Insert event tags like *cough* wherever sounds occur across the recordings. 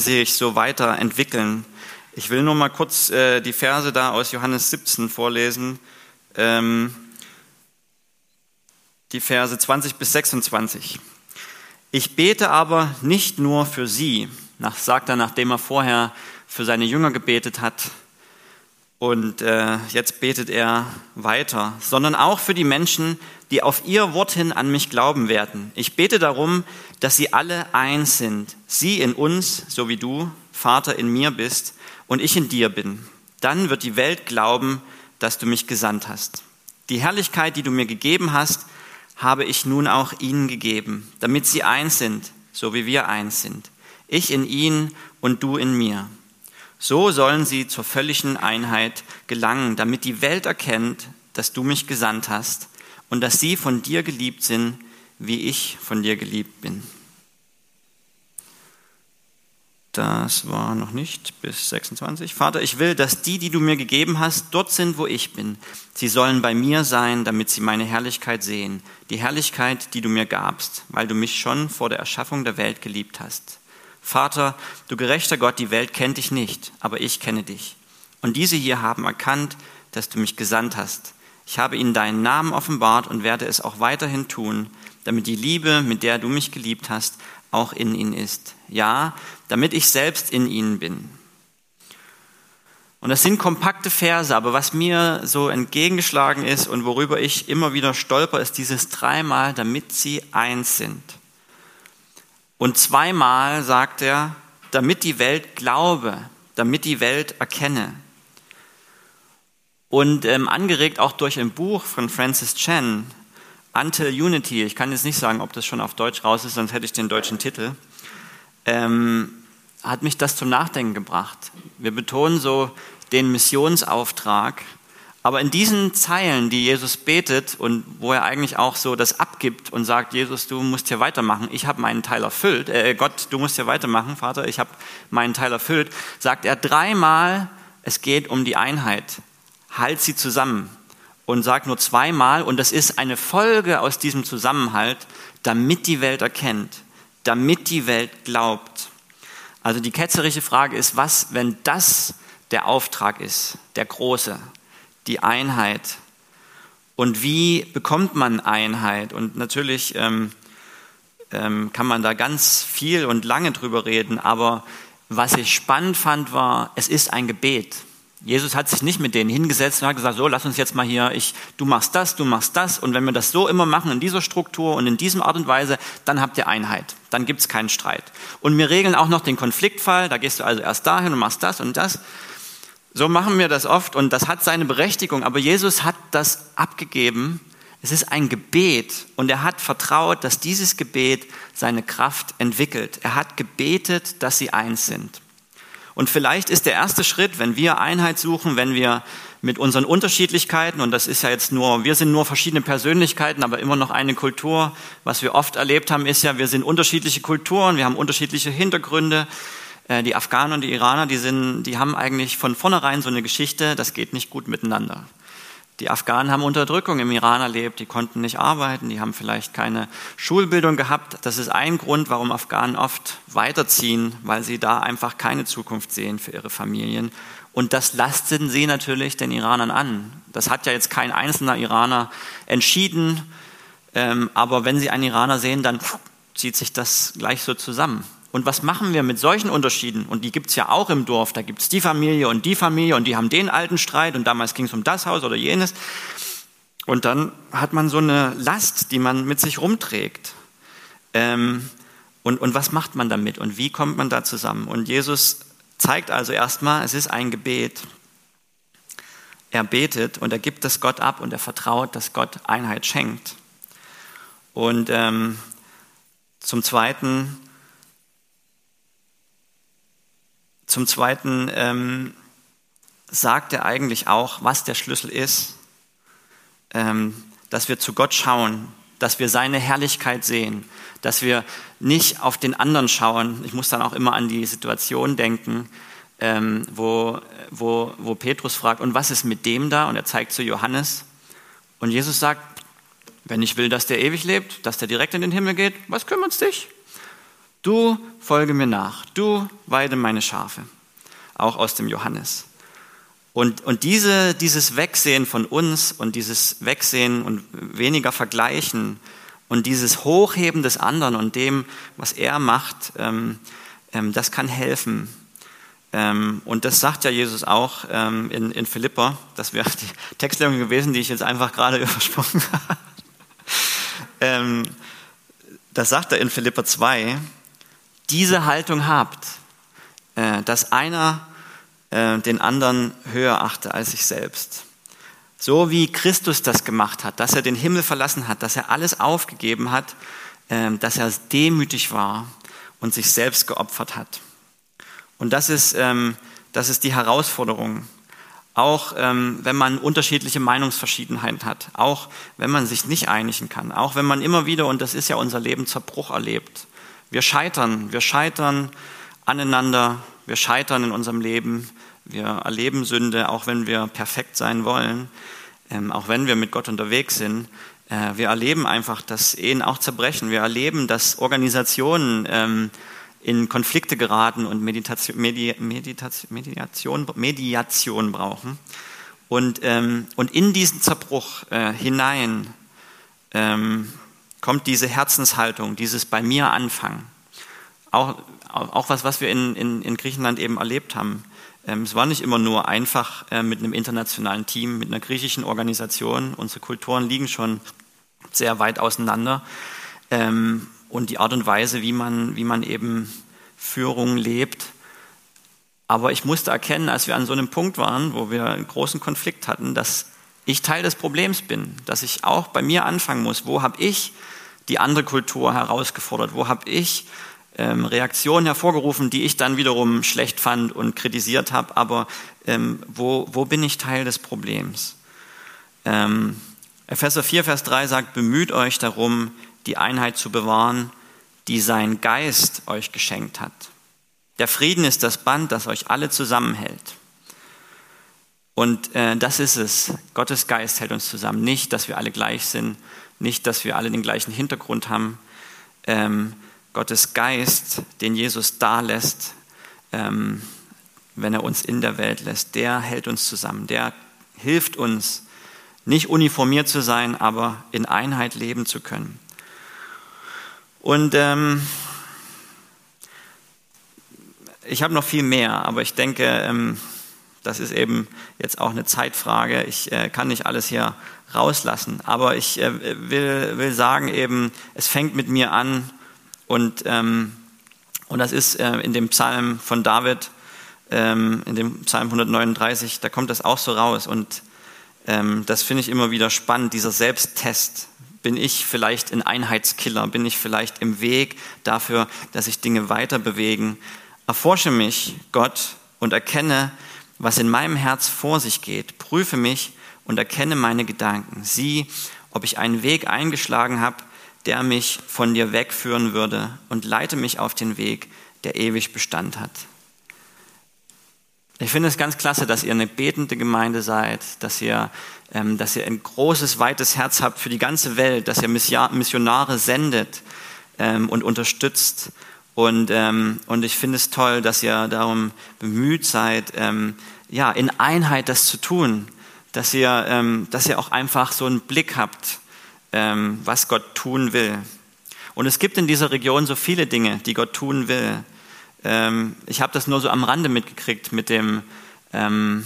sich so weiterentwickeln. Ich will nur mal kurz äh, die Verse da aus Johannes 17 vorlesen. Ähm, die Verse 20 bis 26. Ich bete aber nicht nur für sie, nach, sagt er, nachdem er vorher für seine Jünger gebetet hat, und äh, jetzt betet er weiter, sondern auch für die Menschen, die auf ihr Wort hin an mich glauben werden. Ich bete darum, dass sie alle eins sind, sie in uns, so wie du, Vater, in mir bist und ich in dir bin. Dann wird die Welt glauben, dass du mich gesandt hast. Die Herrlichkeit, die du mir gegeben hast, habe ich nun auch ihnen gegeben, damit sie eins sind, so wie wir eins sind. Ich in ihnen und du in mir so sollen sie zur völligen Einheit gelangen, damit die Welt erkennt, dass du mich gesandt hast und dass sie von dir geliebt sind, wie ich von dir geliebt bin. Das war noch nicht bis 26. Vater, ich will, dass die, die du mir gegeben hast, dort sind, wo ich bin. Sie sollen bei mir sein, damit sie meine Herrlichkeit sehen. Die Herrlichkeit, die du mir gabst, weil du mich schon vor der Erschaffung der Welt geliebt hast. Vater, du gerechter Gott, die Welt kennt dich nicht, aber ich kenne dich. Und diese hier haben erkannt, dass du mich gesandt hast. Ich habe ihnen deinen Namen offenbart und werde es auch weiterhin tun, damit die Liebe, mit der du mich geliebt hast, auch in ihnen ist. Ja, damit ich selbst in ihnen bin. Und das sind kompakte Verse, aber was mir so entgegengeschlagen ist und worüber ich immer wieder stolper, ist dieses dreimal, damit sie eins sind. Und zweimal sagt er, damit die Welt glaube, damit die Welt erkenne. Und ähm, angeregt auch durch ein Buch von Francis Chan, Until Unity, ich kann jetzt nicht sagen, ob das schon auf Deutsch raus ist, sonst hätte ich den deutschen Titel, ähm, hat mich das zum Nachdenken gebracht. Wir betonen so den Missionsauftrag aber in diesen Zeilen, die Jesus betet und wo er eigentlich auch so das abgibt und sagt, Jesus, du musst hier weitermachen, ich habe meinen Teil erfüllt, äh, Gott, du musst hier weitermachen, Vater, ich habe meinen Teil erfüllt, sagt er dreimal, es geht um die Einheit. Halt sie zusammen und sagt nur zweimal, und das ist eine Folge aus diesem Zusammenhalt, damit die Welt erkennt, damit die Welt glaubt. Also die ketzerische Frage ist, was, wenn das der Auftrag ist, der große, die Einheit. Und wie bekommt man Einheit? Und natürlich ähm, ähm, kann man da ganz viel und lange drüber reden, aber was ich spannend fand, war, es ist ein Gebet. Jesus hat sich nicht mit denen hingesetzt und hat gesagt, so, lass uns jetzt mal hier, ich, du machst das, du machst das. Und wenn wir das so immer machen, in dieser Struktur und in diesem Art und Weise, dann habt ihr Einheit. Dann gibt es keinen Streit. Und wir regeln auch noch den Konfliktfall. Da gehst du also erst dahin und machst das und das. So machen wir das oft und das hat seine Berechtigung, aber Jesus hat das abgegeben. Es ist ein Gebet und er hat vertraut, dass dieses Gebet seine Kraft entwickelt. Er hat gebetet, dass sie eins sind. Und vielleicht ist der erste Schritt, wenn wir Einheit suchen, wenn wir mit unseren Unterschiedlichkeiten, und das ist ja jetzt nur, wir sind nur verschiedene Persönlichkeiten, aber immer noch eine Kultur. Was wir oft erlebt haben, ist ja, wir sind unterschiedliche Kulturen, wir haben unterschiedliche Hintergründe, die Afghanen und die Iraner, die, sind, die haben eigentlich von vornherein so eine Geschichte, das geht nicht gut miteinander. Die Afghanen haben Unterdrückung im Iran erlebt, die konnten nicht arbeiten, die haben vielleicht keine Schulbildung gehabt. Das ist ein Grund, warum Afghanen oft weiterziehen, weil sie da einfach keine Zukunft sehen für ihre Familien. Und das lasten sie natürlich den Iranern an. Das hat ja jetzt kein einzelner Iraner entschieden, ähm, aber wenn sie einen Iraner sehen, dann zieht sich das gleich so zusammen. Und was machen wir mit solchen Unterschieden? Und die gibt's ja auch im Dorf. Da gibt's die Familie und die Familie und die haben den alten Streit und damals ging es um das Haus oder jenes. Und dann hat man so eine Last, die man mit sich rumträgt. Ähm, und, und was macht man damit und wie kommt man da zusammen? Und Jesus zeigt also erstmal, es ist ein Gebet. Er betet und er gibt das Gott ab und er vertraut, dass Gott Einheit schenkt. Und ähm, zum Zweiten Zum Zweiten ähm, sagt er eigentlich auch, was der Schlüssel ist, ähm, dass wir zu Gott schauen, dass wir seine Herrlichkeit sehen, dass wir nicht auf den anderen schauen. Ich muss dann auch immer an die Situation denken, ähm, wo, wo, wo Petrus fragt, und was ist mit dem da? Und er zeigt zu Johannes. Und Jesus sagt, wenn ich will, dass der ewig lebt, dass der direkt in den Himmel geht, was kümmert es dich? Du folge mir nach, du weide meine Schafe. Auch aus dem Johannes. Und, und diese, dieses Wegsehen von uns und dieses Wegsehen und weniger Vergleichen und dieses Hochheben des anderen und dem, was er macht, ähm, ähm, das kann helfen. Ähm, und das sagt ja Jesus auch ähm, in, in Philippa. Das wäre die Textlegung gewesen, die ich jetzt einfach gerade *laughs* übersprungen habe. Ähm, das sagt er in Philippa 2. Diese Haltung habt, äh, dass einer äh, den anderen höher achte als sich selbst. So wie Christus das gemacht hat, dass er den Himmel verlassen hat, dass er alles aufgegeben hat, äh, dass er demütig war und sich selbst geopfert hat. Und das ist, ähm, das ist die Herausforderung. Auch ähm, wenn man unterschiedliche Meinungsverschiedenheiten hat, auch wenn man sich nicht einigen kann, auch wenn man immer wieder, und das ist ja unser Leben, Zerbruch erlebt. Wir scheitern, wir scheitern aneinander, wir scheitern in unserem Leben, wir erleben Sünde, auch wenn wir perfekt sein wollen, ähm, auch wenn wir mit Gott unterwegs sind. Äh, wir erleben einfach, dass Ehen auch zerbrechen. Wir erleben, dass Organisationen ähm, in Konflikte geraten und Meditation, Medi, Meditation, Mediation, Mediation brauchen. Und, ähm, und in diesen Zerbruch äh, hinein ähm, kommt diese Herzenshaltung, dieses bei mir anfangen. Auch, auch was, was wir in, in, in Griechenland eben erlebt haben. Ähm, es war nicht immer nur einfach äh, mit einem internationalen Team, mit einer griechischen Organisation. Unsere Kulturen liegen schon sehr weit auseinander. Ähm, und die Art und Weise, wie man, wie man eben Führung lebt. Aber ich musste erkennen, als wir an so einem Punkt waren, wo wir einen großen Konflikt hatten, dass ich Teil des Problems bin, dass ich auch bei mir anfangen muss. Wo habe ich die andere Kultur herausgefordert? Wo habe ich ähm, Reaktionen hervorgerufen, die ich dann wiederum schlecht fand und kritisiert habe? Aber ähm, wo, wo bin ich Teil des Problems? Ähm, Epheser 4, Vers 3 sagt, bemüht euch darum, die Einheit zu bewahren, die sein Geist euch geschenkt hat. Der Frieden ist das Band, das euch alle zusammenhält. Und äh, das ist es. Gottes Geist hält uns zusammen. Nicht, dass wir alle gleich sind, nicht, dass wir alle den gleichen Hintergrund haben. Ähm, Gottes Geist, den Jesus da lässt, ähm, wenn er uns in der Welt lässt, der hält uns zusammen. Der hilft uns, nicht uniformiert zu sein, aber in Einheit leben zu können. Und ähm, ich habe noch viel mehr, aber ich denke, ähm, das ist eben jetzt auch eine Zeitfrage. Ich äh, kann nicht alles hier rauslassen, aber ich äh, will, will sagen eben, es fängt mit mir an und, ähm, und das ist äh, in dem Psalm von David, ähm, in dem Psalm 139, da kommt das auch so raus und ähm, das finde ich immer wieder spannend, dieser Selbsttest. Bin ich vielleicht ein Einheitskiller? Bin ich vielleicht im Weg dafür, dass sich Dinge weiter bewegen? Erforsche mich, Gott, und erkenne, was in meinem Herz vor sich geht. Prüfe mich und erkenne meine Gedanken. Sieh, ob ich einen Weg eingeschlagen habe, der mich von dir wegführen würde und leite mich auf den Weg, der ewig Bestand hat. Ich finde es ganz klasse, dass ihr eine betende Gemeinde seid, dass ihr, ähm, dass ihr ein großes, weites Herz habt für die ganze Welt, dass ihr Missionare sendet ähm, und unterstützt. Und, ähm, und ich finde es toll, dass ihr darum bemüht seid, ähm, ja, in Einheit das zu tun, dass ihr, ähm, dass ihr auch einfach so einen Blick habt, ähm, was Gott tun will. Und es gibt in dieser Region so viele Dinge, die Gott tun will. Ähm, ich habe das nur so am Rande mitgekriegt mit dem, ähm,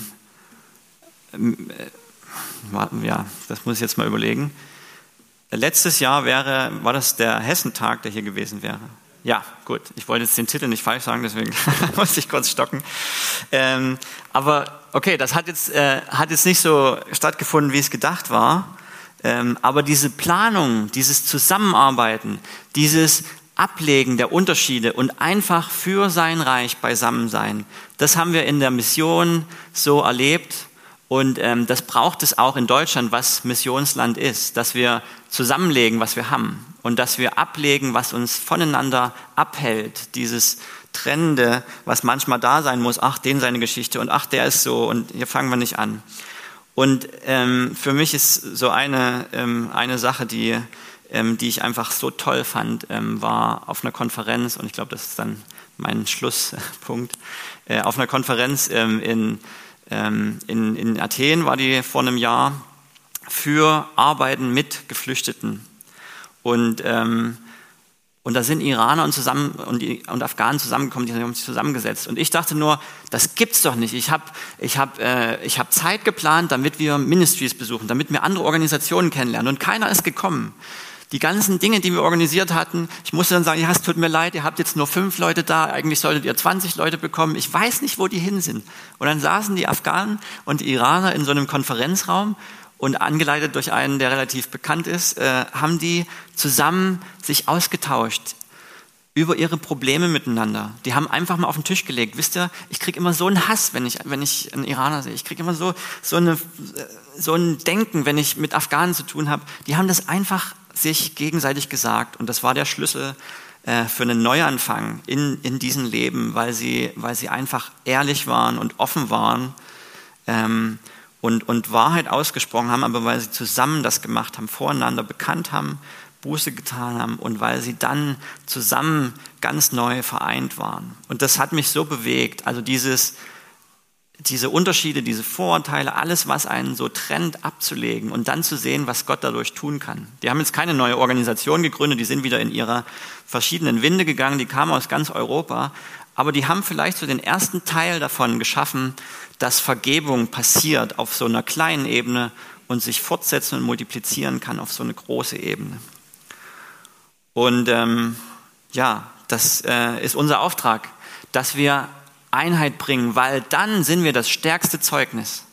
äh, ja, das muss ich jetzt mal überlegen. Letztes Jahr wäre, war das der Hessentag, der hier gewesen wäre. Ja, gut. Ich wollte jetzt den Titel nicht falsch sagen, deswegen *laughs* musste ich kurz stocken. Ähm, aber okay, das hat jetzt, äh, hat jetzt nicht so stattgefunden, wie es gedacht war. Ähm, aber diese Planung, dieses Zusammenarbeiten, dieses Ablegen der Unterschiede und einfach für sein Reich beisammen sein. Das haben wir in der Mission so erlebt und ähm, das braucht es auch in Deutschland, was Missionsland ist, dass wir zusammenlegen, was wir haben und dass wir ablegen, was uns voneinander abhält, dieses Trennende, was manchmal da sein muss, ach, den seine Geschichte und ach, der ist so und hier fangen wir nicht an. Und ähm, für mich ist so eine, ähm, eine Sache, die ähm, die ich einfach so toll fand, ähm, war auf einer Konferenz, und ich glaube, das ist dann mein Schlusspunkt, äh, auf einer Konferenz ähm, in, in, in Athen war die vor einem Jahr für Arbeiten mit Geflüchteten. Und ähm, und da sind Iraner und, zusammen, und, und Afghanen zusammengekommen, die haben sich zusammengesetzt. Und ich dachte nur, das gibt's doch nicht. Ich habe ich hab, äh, hab Zeit geplant, damit wir Ministries besuchen, damit wir andere Organisationen kennenlernen. Und keiner ist gekommen. Die ganzen Dinge, die wir organisiert hatten, ich musste dann sagen, ja, es tut mir leid, ihr habt jetzt nur fünf Leute da, eigentlich solltet ihr 20 Leute bekommen. Ich weiß nicht, wo die hin sind. Und dann saßen die Afghanen und die Iraner in so einem Konferenzraum und angeleitet durch einen, der relativ bekannt ist, äh, haben die zusammen sich ausgetauscht über ihre Probleme miteinander. Die haben einfach mal auf den Tisch gelegt. Wisst ihr, ich kriege immer so einen Hass, wenn ich, wenn ich einen Iraner sehe. Ich kriege immer so, so, eine, so ein Denken, wenn ich mit Afghanen zu tun habe. Die haben das einfach sich gegenseitig gesagt. Und das war der Schlüssel äh, für einen Neuanfang in, in diesem Leben, weil sie, weil sie einfach ehrlich waren und offen waren. Ähm, und, und Wahrheit ausgesprochen haben, aber weil sie zusammen das gemacht haben, voreinander bekannt haben, Buße getan haben und weil sie dann zusammen ganz neu vereint waren. Und das hat mich so bewegt. Also dieses, diese Unterschiede, diese Vorurteile, alles, was einen so trennt, abzulegen und dann zu sehen, was Gott dadurch tun kann. Die haben jetzt keine neue Organisation gegründet, die sind wieder in ihrer verschiedenen Winde gegangen, die kamen aus ganz Europa, aber die haben vielleicht so den ersten Teil davon geschaffen, dass Vergebung passiert auf so einer kleinen Ebene und sich fortsetzen und multiplizieren kann auf so eine große Ebene. Und ähm, ja, das äh, ist unser Auftrag, dass wir Einheit bringen, weil dann sind wir das stärkste Zeugnis.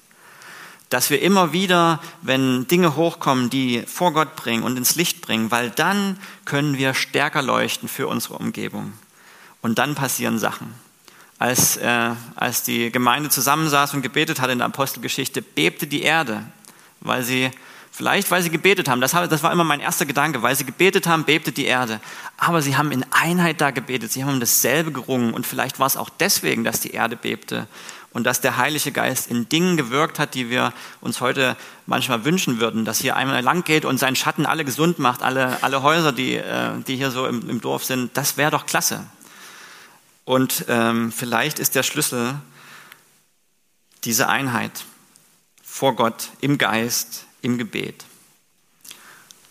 Dass wir immer wieder, wenn Dinge hochkommen, die vor Gott bringen und ins Licht bringen, weil dann können wir stärker leuchten für unsere Umgebung. Und dann passieren Sachen als, äh, als die Gemeinde zusammensaß und gebetet hat in der Apostelgeschichte, bebte die Erde, weil sie, vielleicht weil sie gebetet haben, das, war immer mein erster Gedanke, weil sie gebetet haben, bebte die Erde. Aber sie haben in Einheit da gebetet, sie haben um dasselbe gerungen. Und vielleicht war es auch deswegen, dass die Erde bebte und dass der Heilige Geist in Dingen gewirkt hat, die wir uns heute manchmal wünschen würden, dass hier einmal lang geht und seinen Schatten alle gesund macht, alle, alle Häuser, die, äh, die hier so im, im Dorf sind, das wäre doch klasse. Und ähm, vielleicht ist der Schlüssel diese Einheit vor Gott im Geist, im Gebet.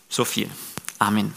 So viel. Amen.